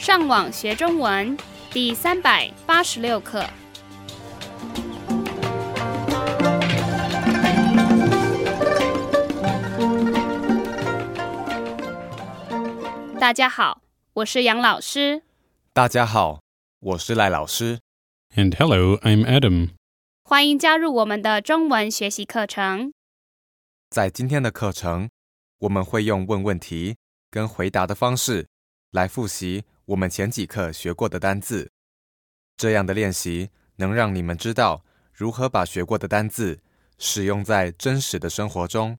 上网学中文第三百八十六课。大家好，我是杨老师。大家好，我是赖老师。And hello, I'm Adam. 欢迎加入我们的中文学习课程。在今天的课程，我们会用问问题跟回答的方式来复习我们前几课学过的单字。这样的练习能让你们知道如何把学过的单字使用在真实的生活中。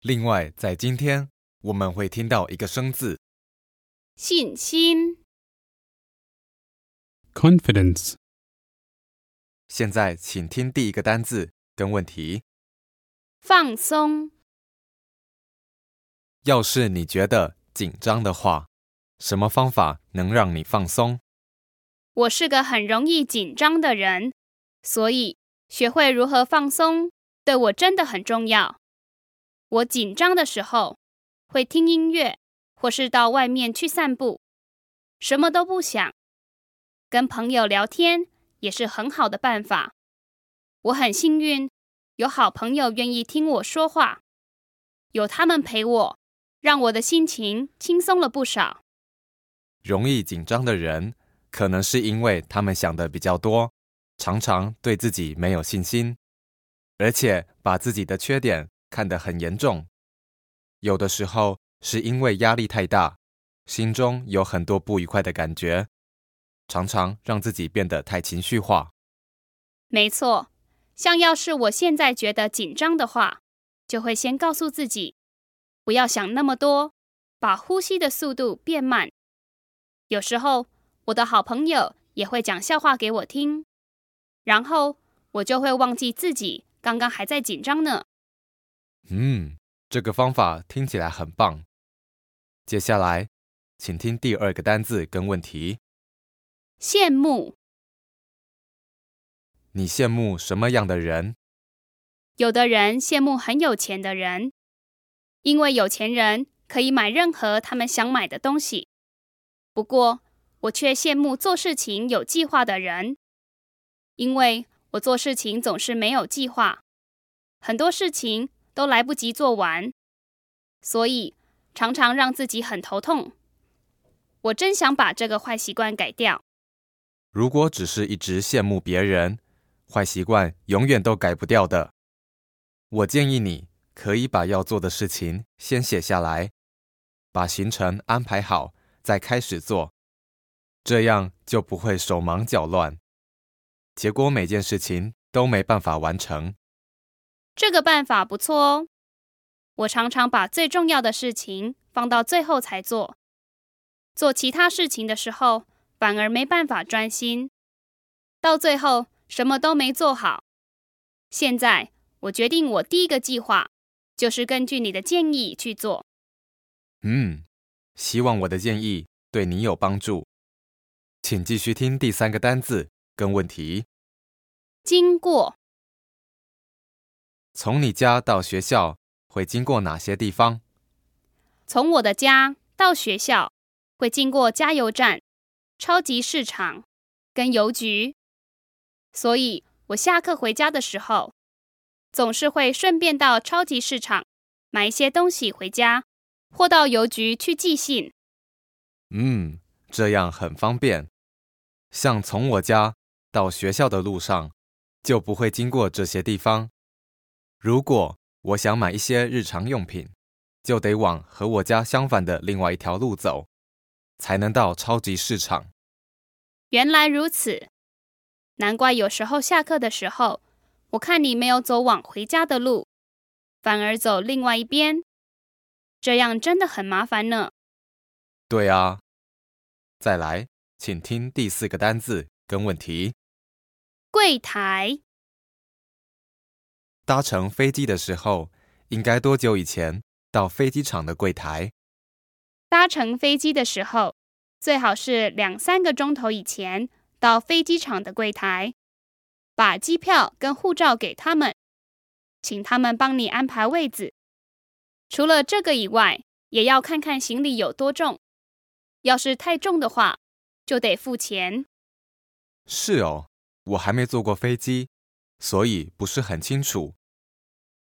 另外，在今天我们会听到一个生字，信心、Confidence. 现在请听第一个单字跟问题。放松、要是你觉得紧张的话，什么方法能让你放松？我是个很容易紧张的人，所以学会如何放松对我真的很重要。我紧张的时候会听音乐，或是到外面去散步，什么都不想。跟朋友聊天也是很好的办法。我很幸运，有好朋友愿意听我说话，有他们陪我，让我的心情轻松了不少。容易紧张的人，可能是因为他们想的比较多，常常对自己没有信心，而且把自己的缺点看得很严重。有的时候是因为压力太大，心中有很多不愉快的感觉，常常让自己变得太情绪化。没错，像要是我现在觉得紧张的话，就会先告诉自己，不要想那么多，把呼吸的速度变慢。有时候，我的好朋友也会讲笑话给我听，然后我就会忘记自己刚刚还在紧张呢。嗯，这个方法听起来很棒。接下来，请听第二个单字跟问题。羡慕，你羡慕什么样的人？有的人羡慕很有钱的人，因为有钱人可以买任何他们想买的东西。不过，我却羡慕做事情有计划的人，因为我做事情总是没有计划，很多事情都来不及做完，所以常常让自己很头痛。我真想把这个坏习惯改掉。如果只是一直羡慕别人，坏习惯永远都改不掉的。我建议你可以把要做的事情先写下来，把行程安排好，再开始做，这样就不会手忙脚乱，结果每件事情都没办法完成。这个办法不错哦。我常常把最重要的事情放到最后才做，做其他事情的时候反而没办法专心，到最后什么都没做好。现在我决定，我第一个计划就是根据你的建议去做。嗯，希望我的建议对你有帮助。请继续听第三个单字跟问题。经过从你家到学校会经过哪些地方？从我的家到学校，会经过加油站、超级市场跟邮局，所以我下课回家的时候，总是会顺便到超级市场买一些东西回家，或到邮局去寄信。嗯，这样很方便。像从我家到学校的路上，就不会经过这些地方。如果我想买一些日常用品，就得往和我家相反的另外一条路走，才能到超级市场。原来如此，难怪有时候下课的时候，我看你没有走往回家的路，反而走另外一边，这样真的很麻烦呢。对啊，再来，请听第四个单字跟问题。柜台搭乘飞机的时候，应该多久以前到飞机场的柜台？搭乘飞机的时候，最好是两三个钟头以前到飞机场的柜台，把机票跟护照给他们，请他们帮你安排位子。除了这个以外，也要看看行李有多重。要是太重的话，就得付钱。是哦，我还没坐过飞机，所以不是很清楚。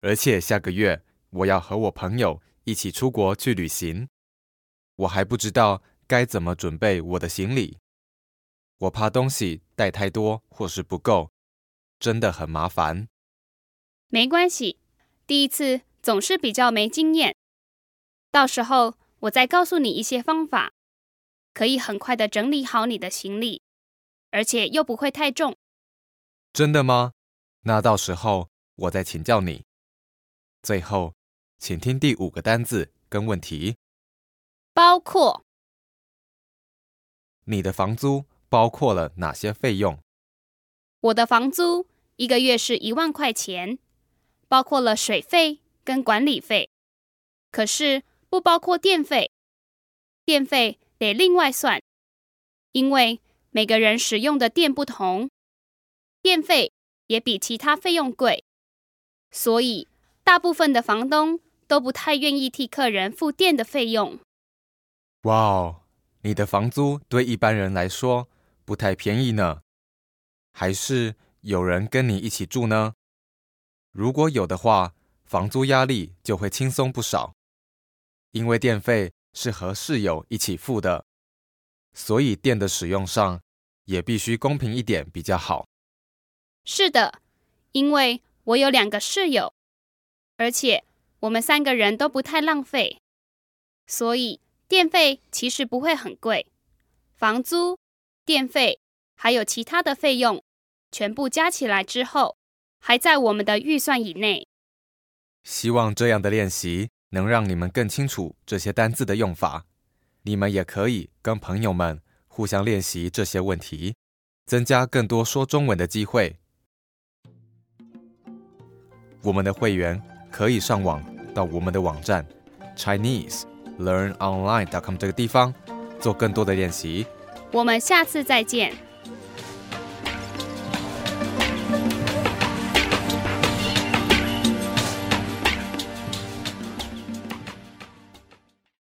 而且下个月我要和我朋友一起出国去旅行，我还不知道该怎么准备我的行李。我怕东西带太多或是不够，真的很麻烦。没关系，第一次总是比较没经验。到时候我再告诉你一些方法，可以很快的整理好你的行李，而且又不会太重。真的吗？那到时候我再请教你。最后，请听第五个单字跟问题：包括你的房租包括了哪些费用？我的房租一个月是一万块钱，包括了水费跟管理费，可是不包括电费，电费得另外算，因为每个人使用的电不同，电费也比其他费用贵，所以大部分的房东都不太愿意替客人付电的费用。哇哦，你的房租对一般人来说不太便宜呢。还是有人跟你一起住呢？如果有的话，房租压力就会轻松不少。因为电费是和室友一起付的，所以电的使用上也必须公平一点比较好。是的，因为我有两个室友，而且我们三个人都不太浪费，所以电费其实不会很贵。房租、电费还有其他的费用，全部加起来之后，还在我们的预算以内。希望这样的练习能让你们更清楚这些单字的用法。你们也可以跟朋友们互相练习这些问题，增加更多说中文的机会。我们的会员可以上网到我们的网站 chinese learn online dot com 这个地方做更多的练习。我们下次再见。